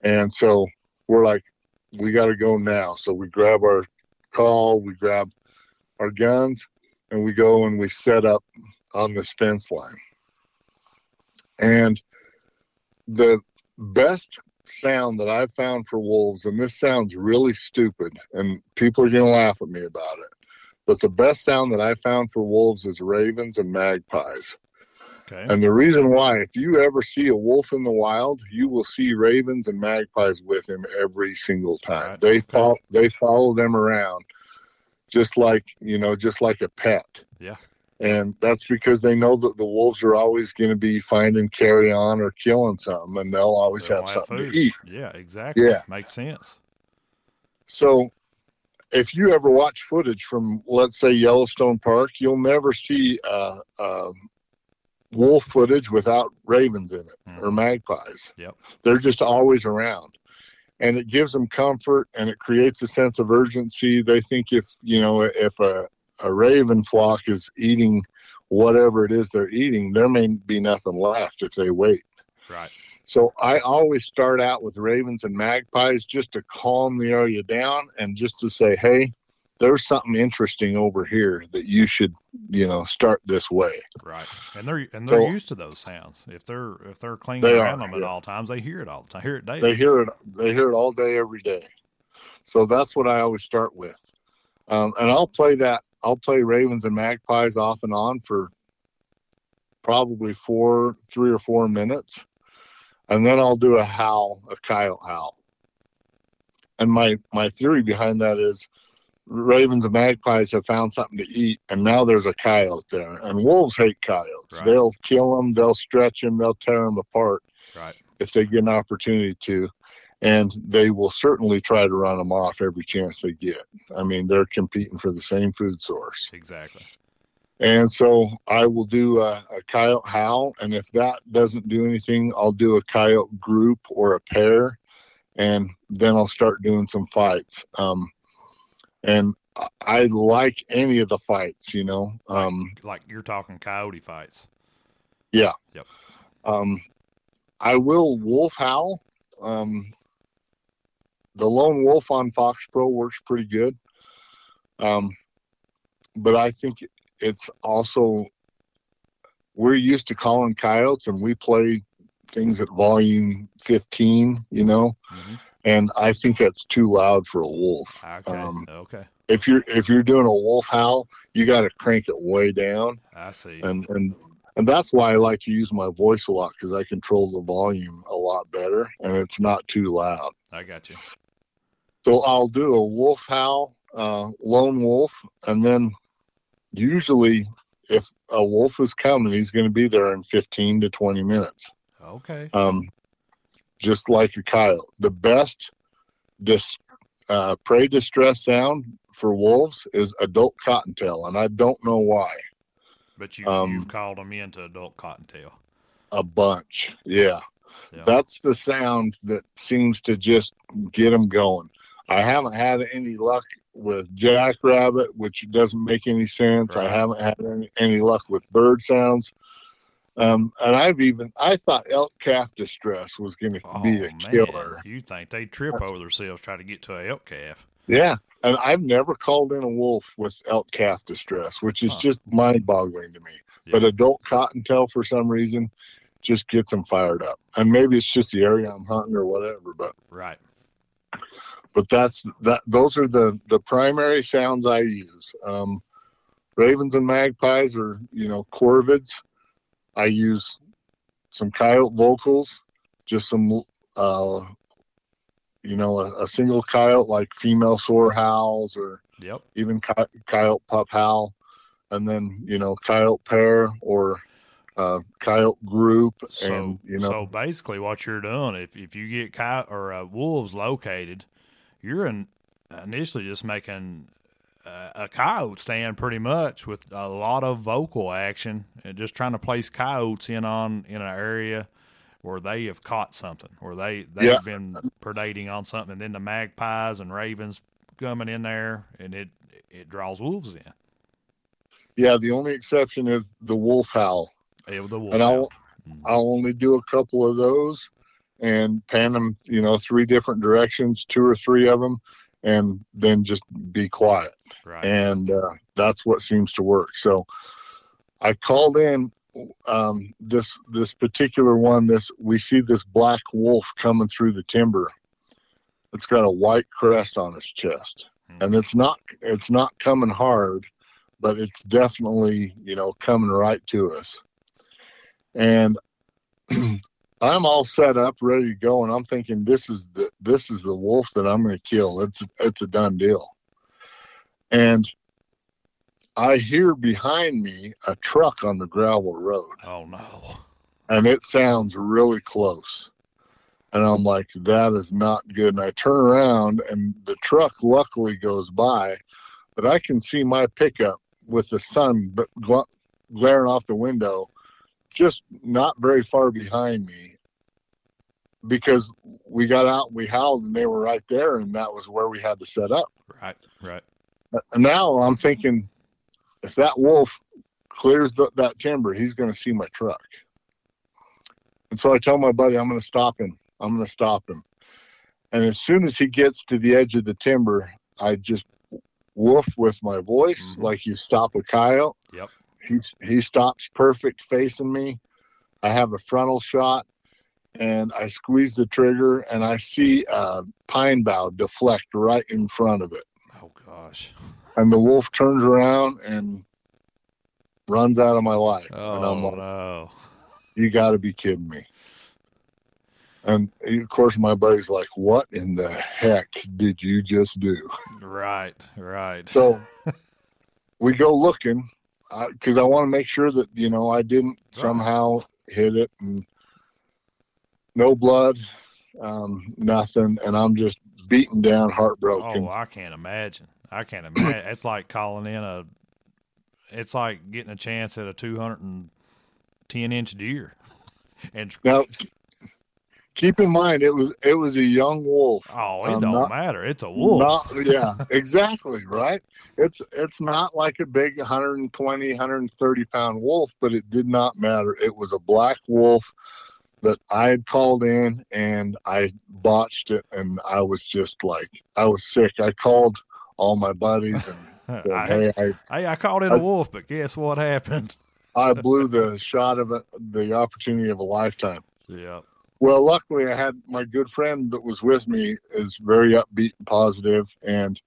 And so we're like, we got to go now. So we grab our call, we grab our guns, and we go and we set up on this fence line. And the best sound that I've found for wolves, and this sounds really stupid, and people are going to laugh at me about it, but the best sound that I found for wolves is ravens and magpies. Okay. And the reason why, if you ever see a wolf in the wild, you will see ravens and magpies with him every single time. Right. They Okay. follow they follow them around, just like you know, just like a pet. Yeah. And that's because they know that the wolves are always going to be finding carrion or killing something, and they'll always They have something to eat. Yeah, exactly. Yeah. Makes sense. So, if you ever watch footage from, let's say, Yellowstone Park, you'll never see uh, uh, wolf footage without ravens in it or Mhm. magpies. Yep. They're just always around. And it gives them comfort and it creates a sense of urgency. They think if, you know, if a, a raven flock is eating whatever it is they're eating, there may be nothing left if they wait. Right. So I always start out with ravens and magpies just to calm the area down and just to say, hey, there's something interesting over here that you should, you know, start this way. Right. And they're and they're So- used to those sounds. If they're if they're cleaning They around are, them at yeah. all times, they hear it all the time. Hear it daily. They hear it. They hear it all day, every day. So that's what I always start with. Um, and I'll play that. I'll play ravens and magpies off and on for probably four, three or four minutes, and then I'll do a howl, a coyote howl. And my my theory behind that is ravens and magpies have found something to eat, and now there's a coyote there. And wolves hate coyotes. Right. They'll kill them, they'll stretch them, they'll tear them apart right. if they get an opportunity to. And they will certainly try to run them off every chance they get. I mean, they're competing for the same food source. Exactly. And so I will do a, a coyote howl. And if that doesn't do anything, I'll do a coyote group or a pair. And then I'll start doing some fights. Um, and I- like any of the fights, you know. Um, Like you're talking coyote fights. Yeah. Um, I will wolf howl. Um, the lone wolf on FOXPRO works pretty good. Um, but I think it's also we're used to calling coyotes, and we play things at volume 15, you know, hmm and I think that's too loud for a wolf. Okay. Um, okay. If you're if you're doing a wolf howl, you got to crank it way down I see. and and and that's why I like to use my voice a lot because I control the volume a lot better and it's not too loud. I got you. So I'll do a wolf howl, uh, lone wolf, and then usually if a wolf is coming, he's going to be there in 15 to 20 minutes. Okay. Um, just like a coyote. The best dis, uh, prey distress sound for wolves is adult cottontail, and I don't know why. But you um, you've called them into adult cottontail. A bunch, yeah. Yeah. That's the sound that seems to just get them going. I haven't had any luck with jackrabbit, which doesn't make any sense. I haven't had any, any luck with bird sounds. Um, and I've even I thought elk calf distress was going to Oh, be a man. killer. You think they trip over themselves trying to get to a elk calf? Yeah, and I've never called in a wolf with elk calf distress, which is Huh. just mind-boggling to me. But adult cottontail, for some reason, just gets them fired up. And maybe it's just the area I'm hunting or whatever. But Right. but that's that. Those are the the primary sounds I use. Um, ravens and magpies, or you know, corvids. I use some coyote vocals, just some uh, you know, a, a single coyote like female soar howls or Yep. even coy- coyote pup howl, and then you know coyote pair or uh, coyote group, So and you know so basically, what you're doing, if if you get coyote or uh, wolves located, you're in, initially just making Uh, a coyote stand pretty much with a lot of vocal action and just trying to place coyotes in on in an area where they have caught something, where they they've Yeah. been predating on something, and then the magpies and ravens coming in there, and it it draws wolves in. Yeah, the only exception is the wolf howl. It, the wolf And I'll howl. I'll only do a couple of those and pan them, you know, three different directions, two or three of them, and then just be quiet. right. And uh, that's what seems to work. So I called in um, this this particular one. This we see this black wolf coming through the timber. It's got a white crest on its chest, and it's not it's not coming hard, but it's definitely you know coming right to us. And I'm all set up, ready to go, and I'm thinking this is the this is the wolf that I'm going to kill. It's it's a done deal. And I hear behind me a truck on the gravel road, oh no. and it sounds really close. And I'm like, that is not good. And I turn around, and the truck luckily goes by, but I can see my pickup with the sun gl- glaring off the window, just not very far behind me. Because we got out, and we howled, and they were right there, and that was where we had to set up. Right. Right. And now I'm thinking, if that wolf clears the, that timber, he's going to see my truck. And so I tell my buddy, I'm going to stop him. I'm going to stop him. And as soon as he gets to the edge of the timber, I just woof with my voice Mhm. like you stop a coyote. Yep. He's, he stops perfect facing me. I have a frontal shot and I squeeze the trigger and I see a pine bough deflect right in front of it Oh gosh. and the wolf turns around and runs out of my life. Oh like, no. you got to be kidding me. And of course, my buddy's like, what in the heck did you just do? Right. Right. So we go looking because I want to make sure that, you know, I didn't somehow hit it and no blood, um, nothing. And I'm just beaten down, heartbroken. Oh, I can't imagine. I can't imagine. it's like calling in a. It's like getting a chance at a two hundred and ten inch deer, and Now, keep in mind, it was it was a young wolf. oh, it Um, don't not- matter. It's a wolf. Not, yeah, exactly, right? It's it's not like a big 120, 130 pound wolf, but it did not matter. It was a black wolf that I had called in and I botched it and I was just like I was sick. I called all my buddies and said, I, hey, I, hey, I called it a wolf, but guess what happened? I blew the shot of it, the opportunity of a lifetime. Yeah. Well, luckily, I had my good friend that was with me is very upbeat and positive, and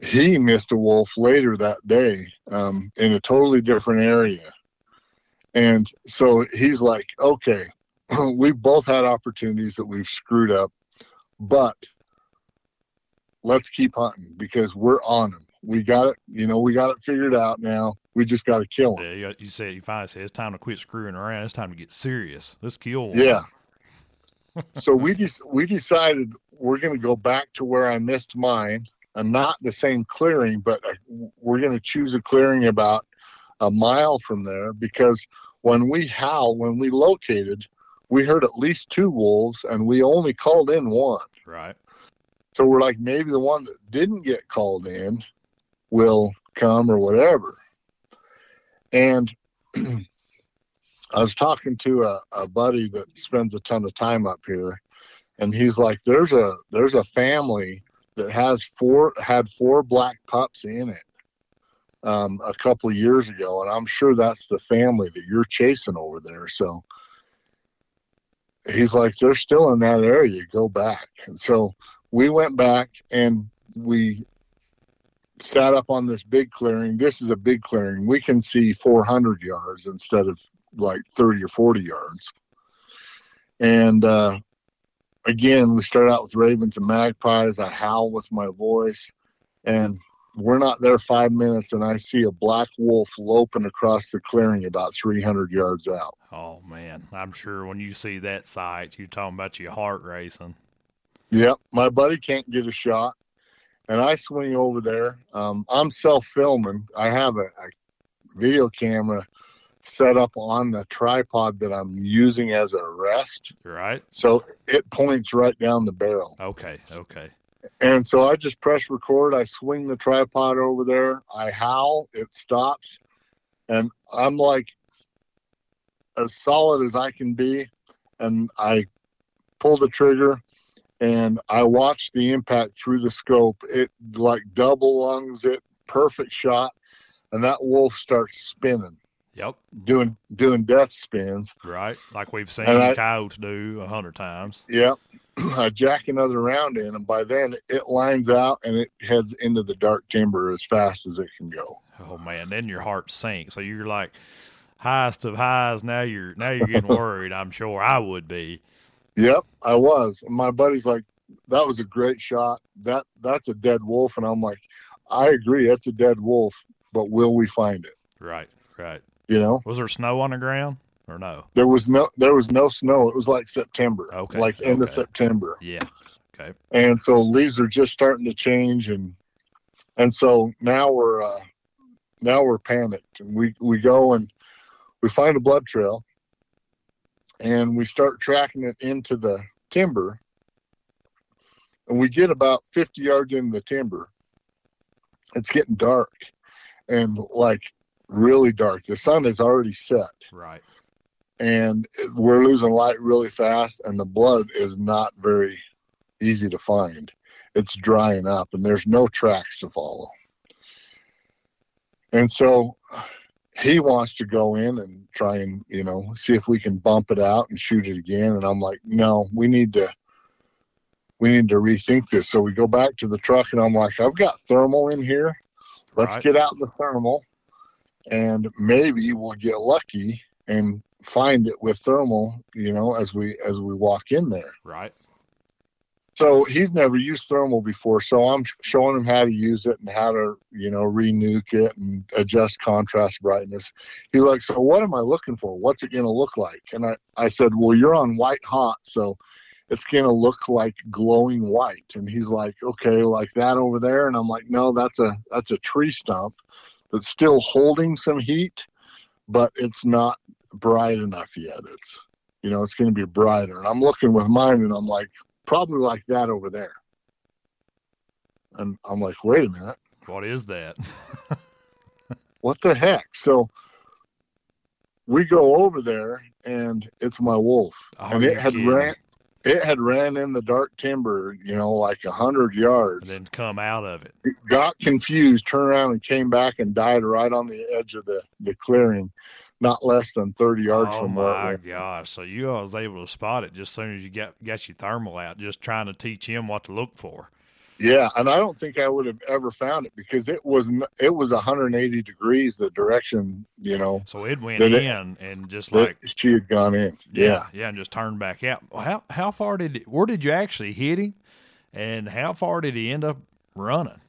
he missed a wolf later that day um, in a totally different area. And so he's like, okay, we've both had opportunities that we've screwed up, but let's keep hunting because we're on them. We got it, you know, we got it figured out now. We just got to kill them. Yeah, you, you said you finally said it's time to quit screwing around. It's time to get serious. Let's kill one. Yeah. so we just we decided we're going to go back to where I missed mine, and not the same clearing, but uh, we're going to choose a clearing about a mile from there because when we howl, when we located, we heard at least two wolves, and we only called in one. Right. So we're like, maybe the one that didn't get called in will come or whatever. And I was talking to a, a buddy that spends a ton of time up here, and he's like, "There's a there's a family that has four had four black pups in it um, a couple of years ago, and I'm sure that's the family that you're chasing over there." So he's like, "They're still in that area. Go back." And so we went back and we sat up on this big clearing. This is a big clearing. We can see 400 yards instead of like 30 or 40 yards. And uh, again, we start out with ravens and magpies. I howl with my voice, and we're not there five minutes, and I see a black wolf loping across the clearing about 300 yards out. Oh man, I'm sure when you see that sight, you're talking about your heart racing. Yep, my buddy can't get a shot, and I swing over there. Um, I'm self filming. I have a, a video camera set up on the tripod that I'm using as a rest. Right. So it points right down the barrel. Okay. Okay. And so I just press record. I swing the tripod over there. I howl. It stops. And I'm like as solid as I can be. And I pull the trigger and I watch the impact through the scope. It like double lungs it, perfect shot. And that wolf starts spinning, Yep. doing doing death spins. Right. Like we've seen I- coyotes do a hundred times. Yep. I jack another round in, and by then it lines out and it heads into the dark timber as fast as it can go. Oh man, then your heart sinks. So you're like highest of highs. Now you're now you're getting worried. I'm sure I would be. Yep, I was. My buddy's like, "That was a great shot. That that's a dead wolf." And I'm like, "I agree. That's a dead wolf, but will we find it?" Right. Right. You know, Was there snow on the ground or no? there was no there was no snow. It was like September, Okay, like end of. September. Yeah. Okay. and so leaves are just starting to change and and so now we're uh now we're panicked and we we go and we find a blood trail and we start tracking it into the timber and we get about 50 yards into the timber. It's getting dark and like really dark. The sun is already set. Right. and we're losing light really fast and the blood is not very easy to find. It's drying up and there's no tracks to follow. And so he wants to go in and try and you know see if we can bump it out and shoot it again. And i'm like no we need to we need to rethink this. So we go back to the truck and i'm like i've got thermal in here. Let's Right. get out the thermal. And maybe we'll get lucky and find it with thermal you know as we as we walk in there. Right. So he's never used thermal before so i'm showing him how to use it and how to you know renuke it and adjust contrast brightness. He's like so what am i looking for? What's it going to look like? And i i said well you're on white hot so it's going to look like glowing white. And he's like okay like that over there? And i'm like no that's a that's a tree stump that's still holding some heat but it's not bright enough yet. It's you know it's going to be brighter. And i'm looking with mine and i'm like probably like that over there and i'm like wait a minute What is that? what the heck so we go over there and it's my wolf Oh, and it had kidding. ran it had ran in the dark timber you know like a hundred and yards then come out of it. It got confused turned around and came back and died right on the edge of the the clearing not less than 30 yards oh from where it my went. gosh! So you was able to spot it just as soon as you got got your thermal out, just trying to teach him what to look for. Yeah, and I don't think I would have ever found it because it was it was 180 degrees the direction you know So it went Did it- in and just like she had gone in. yeah, Yeah, yeah, and just turned back out. Well, How how far did it, where did you actually hit him, and how far did he end up running?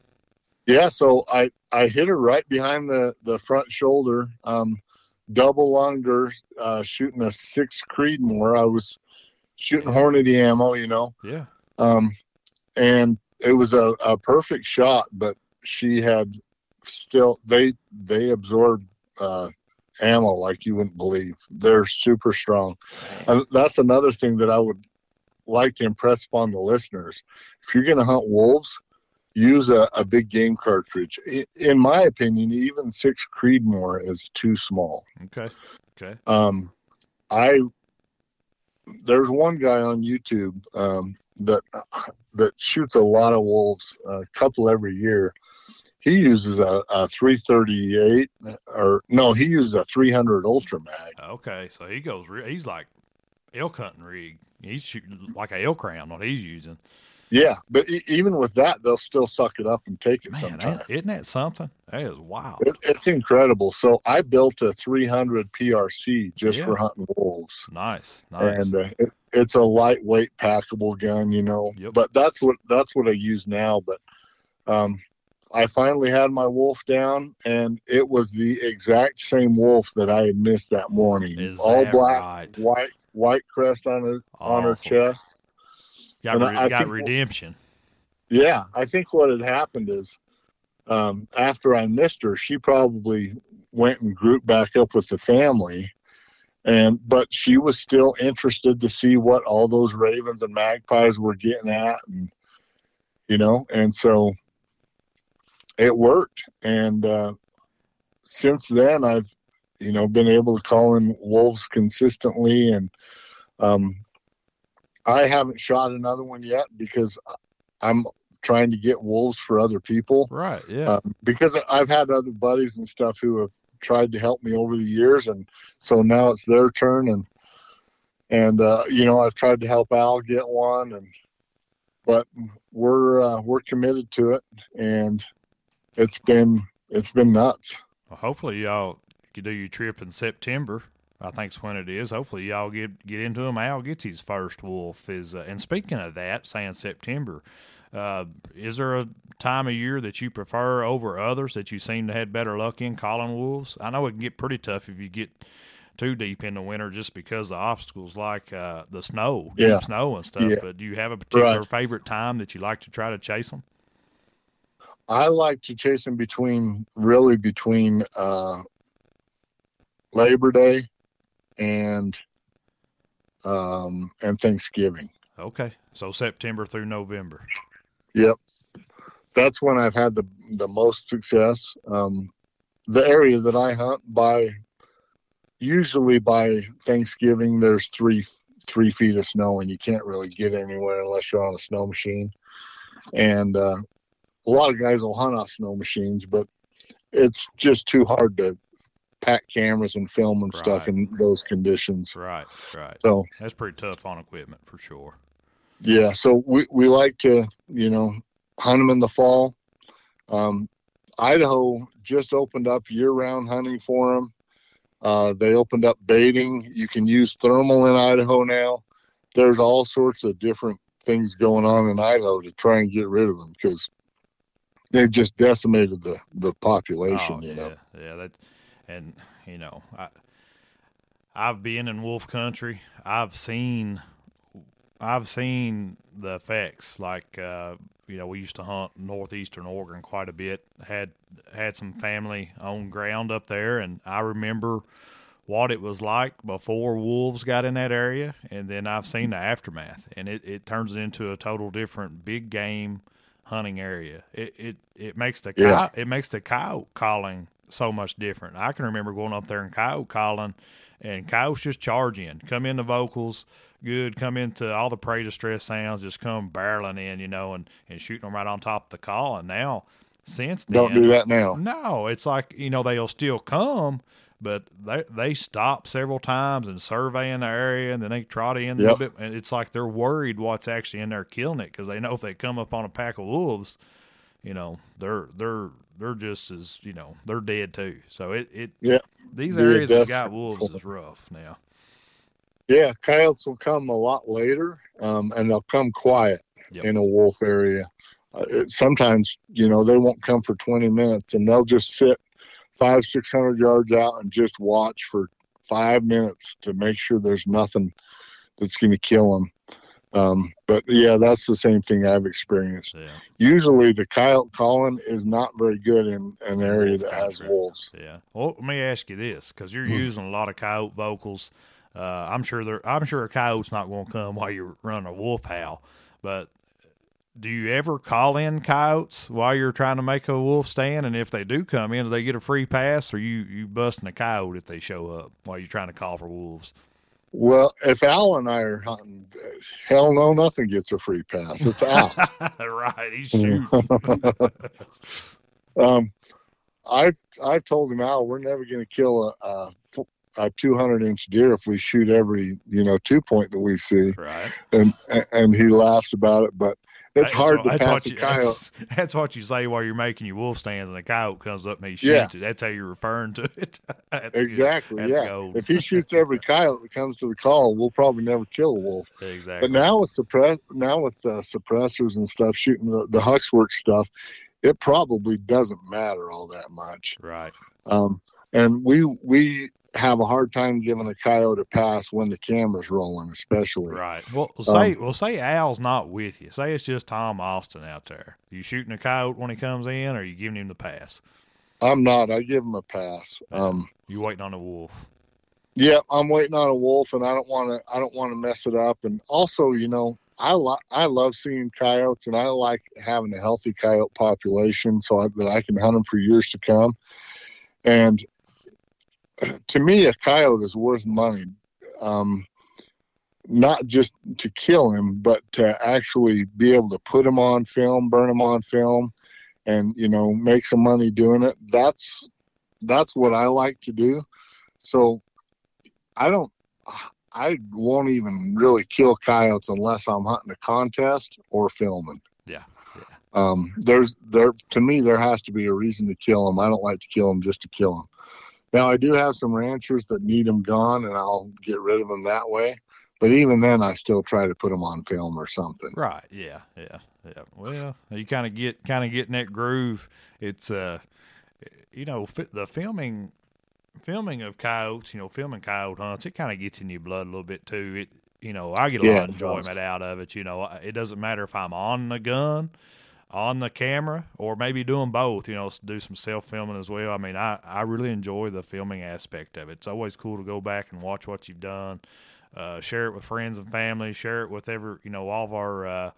yeah. So I I hit her right behind the the front shoulder, um, double lunged her, uh, shooting a six Creedmoor. I was shooting Hornady ammo, you know, Yeah, um, and it was a, a perfect shot, but she had still they they absorbed uh, ammo like you wouldn't believe. They're super strong. And that's another thing that I would like to impress upon the listeners. If you're going to hunt wolves, use a, a big game cartridge. In my opinion, even six Creedmoor is too small. okay, okay, Um, I there's one guy on YouTube um, that that shoots a lot of wolves, a couple every year. He uses a, a 338 or no, he uses a 300 Ultra Mag. okay. So he goes. He's like elk hunting rig. He's shooting like a elk round what he's using. Yeah, but e- even with that, they'll still suck it up and take it Man, sometimes. ain't, isn't that something? That is wild. It, it's incredible. So I built a 300 PRC just Yeah. for hunting wolves, Nice, nice. and uh, it, it's a lightweight packable gun, you know. Yep. But that's what that's what I use now. But um, I finally had my wolf down, and it was the exact same wolf that I had missed that morning. is All that black, right? white, white crest on her on her chest. Got, re- I got redemption. Yeah, I think what had happened is um, after I missed her, she probably went and grouped back up with the family. And but she was still interested to see what all those ravens and magpies were getting at, and you know, and so it worked. And uh, since then, I've you know been able to call in wolves consistently, and um, I haven't shot another one yet because I'm trying to get wolves for other people. Right. Yeah. Um, because I've had other buddies and stuff who have tried to help me over the years, and so now it's their turn, and and uh, you know I've tried to help Al get one, and but we're uh, we're committed to it, and it's been it's been nuts. Well, hopefully y'all can do your trip in September. I think's when it is. Hopefully y'all get get into him. Al gets his first wolf. Is uh, and speaking of that, saying September, uh, is there a time of year that you prefer over others that you seem to have better luck in calling wolves? I know it can get pretty tough if you get too deep in the winter just because the obstacles like uh, the snow, Yeah. snow and stuff. Yeah. But do you have a particular Right. favorite time that you like to try to chase them? I like to chase them between really between uh, Labor Day and um, and Thanksgiving. Okay, so September through November. Yep, that's when I've had the the most success. Um, the area that I hunt by, usually by Thanksgiving, there's three three feet of snow, and you can't really get anywhere unless you're on a snow machine. And uh, a lot of guys will hunt off snow machines, but it's just too hard to pack cameras and film and stuff in those conditions. Right, right. So That's pretty tough on equipment for sure. Yeah, so we, we like to, you know, hunt them in the fall. Um, Idaho just opened up year round hunting for them. Uh, they opened up baiting. You can use thermal in Idaho now. There's all sorts of different things going on in Idaho to try and get rid of them because they've just decimated the, the population, Oh, you yeah, know. yeah. That, and you know, I, I've been in wolf country. I've seen, I've seen the effects. Like, uh, you know, we used to hunt northeastern Oregon quite a bit. Had had some family on ground up there, and I remember what it was like before wolves got in that area, and then I've seen the aftermath, and it, it turns it into a total different big game hunting area. It it, it makes the Yeah. coy- it makes the coyote calling so much different. I can remember going up there and coyote calling, and coyotes just charging, come in the vocals, good, come into all the prey distress sounds, just come barreling in, you know, and and shooting them right on top of the call. And now, since then, Don't do that now. no, it's like you know they'll still come, but they they stop several times and surveying the area, and then they trot in a little bit, and it's like they're worried what's actually in there killing it because they know if they come up on a pack of wolves, you know they're they're they're just as you know they're dead too. So it it Yeah. these Yeah, areas that that's- got wolves is rough now. Yeah, coyotes will come a lot later, um, and they'll come quiet Yep. in a wolf area. Uh, it, sometimes, you know, they won't come for 20 minutes, and they'll just sit five, six hundred yards out and just watch for five minutes to make sure there's nothing that's going to kill them. Um, but yeah, that's the same thing I've experienced. Yeah, Usually, the coyote calling is not very good in an area that has wolves. yeah. Well, let me ask you this because you're Hmm. using a lot of coyote vocals. Uh, I'm sure there. I'm sure a coyote's not going to come while you're running a wolf howl. But do you ever call in coyotes while you're trying to make a wolf stand? And if they do come in, do they get a free pass, or you you busting a coyote if they show up while you're trying to call for wolves? Well, if Al and I are hunting, hell no, nothing gets a free pass. It's Al. right, he shoots. um, I've I've told him Al, we're never going to kill a, a a 200 inch deer if we shoot every you know two point that we see, right. and and he laughs about it. But it's That's hard to that's pass what a you, coyote. That's, that's what you say while you're making your wolf stands, and a coyote comes up and he shoots Yeah. it. That's how you're referring to it. Exactly. Yeah. gold. If he shoots every coyote that comes to the call, we'll probably never kill a wolf. Exactly. But now with suppress now with the suppressors and stuff shooting the the HUXWRX stuff, it probably doesn't matter all that much. right. Um, and we we have a hard time giving a coyote a pass when the camera's rolling, especially. Right. Well, say um, well say Al's not with you. Say it's just Tom Austin out there. You shooting a coyote when he comes in, or are you giving him the pass? I'm not. I give him a pass. Um, you waiting on a wolf? Yeah, I'm waiting on a wolf, and I don't want to. I don't want to mess it up. And also, you know, I lo- I love seeing coyotes, and I like having a healthy coyote population so I, that I can hunt them for years to come. And to me, a coyote is worth money. Um, not just to kill him, but to actually be able to put him on film, burn him on film, and you know make some money doing it. That's that's what I like to do. So I don't. I won't even really kill coyotes unless I'm hunting a contest or filming. Yeah. yeah. Um, there's there to me there has to be a reason to kill them. I don't like to kill them just to kill them. Now I do have some ranchers that need them gone, and I'll get rid of them that way. But even then, I still try to put them on film or something. Right? Yeah. Yeah. Yeah. Well, you kind of get kind of get in that groove. It's uh, you know, the filming filming of coyotes, you know, filming coyote hunts, it kind of gets in your blood a little bit too. It, you know, I get a yeah, lot of enjoyment out of it. You know, it doesn't matter if I'm on the gun on the camera or maybe doing both, you know, do some self filming as well. I mean, I, I really enjoy the filming aspect of it. It's always cool to go back and watch what you've done, uh, share it with friends and family, share it with every, you know, all of our uh,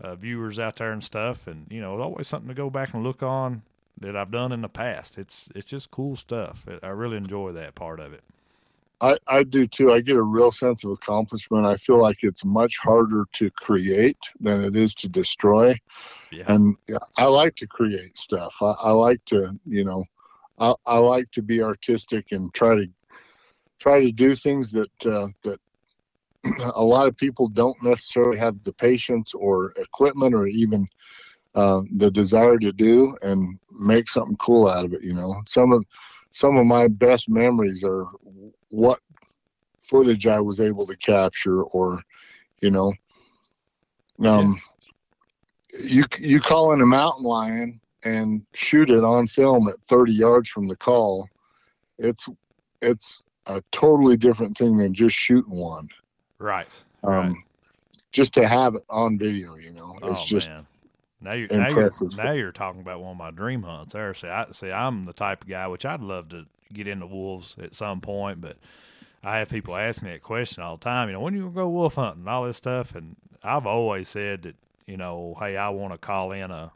uh, viewers out there and stuff. And, you know, it's always something to go back and look on that I've done in the past. It's, it's just cool stuff. I really enjoy that part of it. I, I do too. I get a real sense of accomplishment. I feel like it's much harder to create than it is to destroy. Yeah. And I like to create stuff. I, I like to, you know, I, I, like to be artistic and try to try to do things that uh, that a lot of people don't necessarily have the patience or equipment or even uh, the desire to do and make something cool out of it. You know, some of some of my best memories are what footage I was able to capture, or you know, um, yeah. you you call in a mountain lion and shoot it on film at 30 yards from the call. It's it's a totally different thing than just shooting one. Right. Um, right. Just to have it on video, you know, it's oh, just. Man. Now you're, now you're now you're talking about one of my dream hunts there. See, I see. I'm the type of guy which I'd love to get into wolves at some point, but I have people ask me that question all the time. You know, when you go wolf hunting, and all this stuff, and I've always said that you know, hey, I want to call in a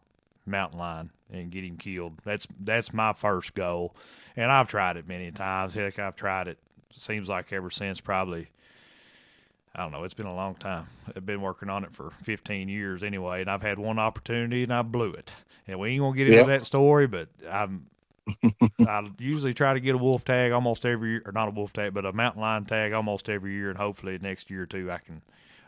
mountain lion and get him killed. That's that's my first goal, and I've tried it many times. Heck, I've tried it. Seems like ever since probably. I don't know. It's been a long time. I've been working on it for 15 years anyway, and I've had one opportunity and I blew it. And we ain't gonna get into yep. that story, but I'm I usually try to get a wolf tag almost every year, or not a wolf tag, but a mountain lion tag almost every year, and hopefully next year or two I can,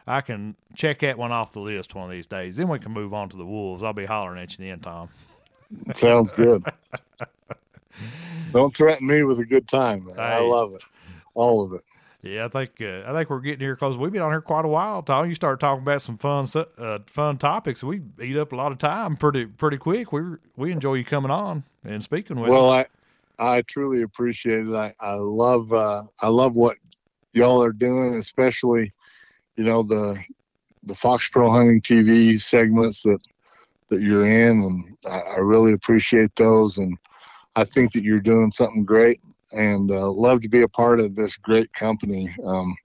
I can check that one off the list one of these days. Then we can move on to the wolves. I'll be hollering at you then, Tom. Sounds good. Don't threaten me with a good time. Hey. I love it, all of it. Yeah, I think uh, I think we're getting here because we've been on here quite a while. Tom, you start talking about some fun uh, fun topics. We eat up a lot of time pretty pretty quick. We we enjoy you coming on and speaking with well, us. Well, I I truly appreciate it. I I love uh, I love what y'all are doing, especially you know the the FOXPRO Hunting TV segments that that you're in, and I, I really appreciate those. And I think that you're doing something great and uh, love to be a part of this great company. Um,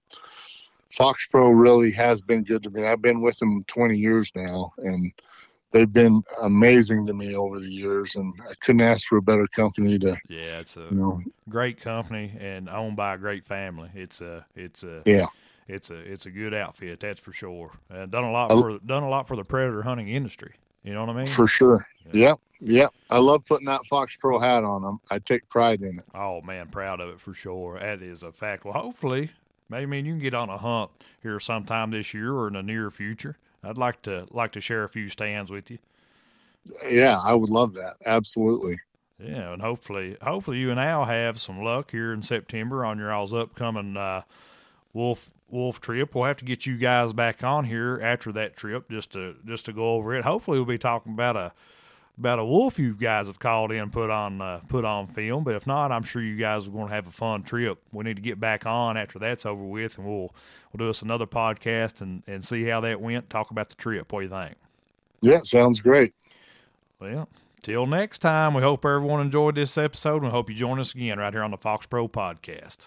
FOXPRO really has been good to me. I've been with them 20 years now, and they've been amazing to me over the years. And I couldn't ask for a better company to. Yeah, it's a you know, great company and owned by a great family. It's a, it's a, yeah, it's a, it's a good outfit. That's for sure. And done a lot for, done a lot for the predator hunting industry. You know what I mean? For sure. Yeah. Yeah. I love putting that FOXPRO hat on them. I take pride in it. Oh man, proud of it for sure. That is a fact. Well, hopefully, maybe mean you can get on a hunt here sometime this year or in the near future. I'd like to like to share a few stands with you. Yeah, I would love that. Absolutely. Yeah, and hopefully, hopefully you and Al have some luck here in September on your all's upcoming uh, wolf wolf trip. We'll have to get you guys back on here after that trip just to just to go over it. Hopefully, we'll be talking about a about a wolf you guys have called in put on uh, put on film. But if not, I'm sure you guys are going to have a fun trip. We need to get back on after that's over with, and we'll we'll do us another podcast and and see how that went. Talk about the trip. What do you think? Yeah, sounds great. Well, till next time, we hope everyone enjoyed this episode and we hope you join us again right here on the FOXPRO Podcast.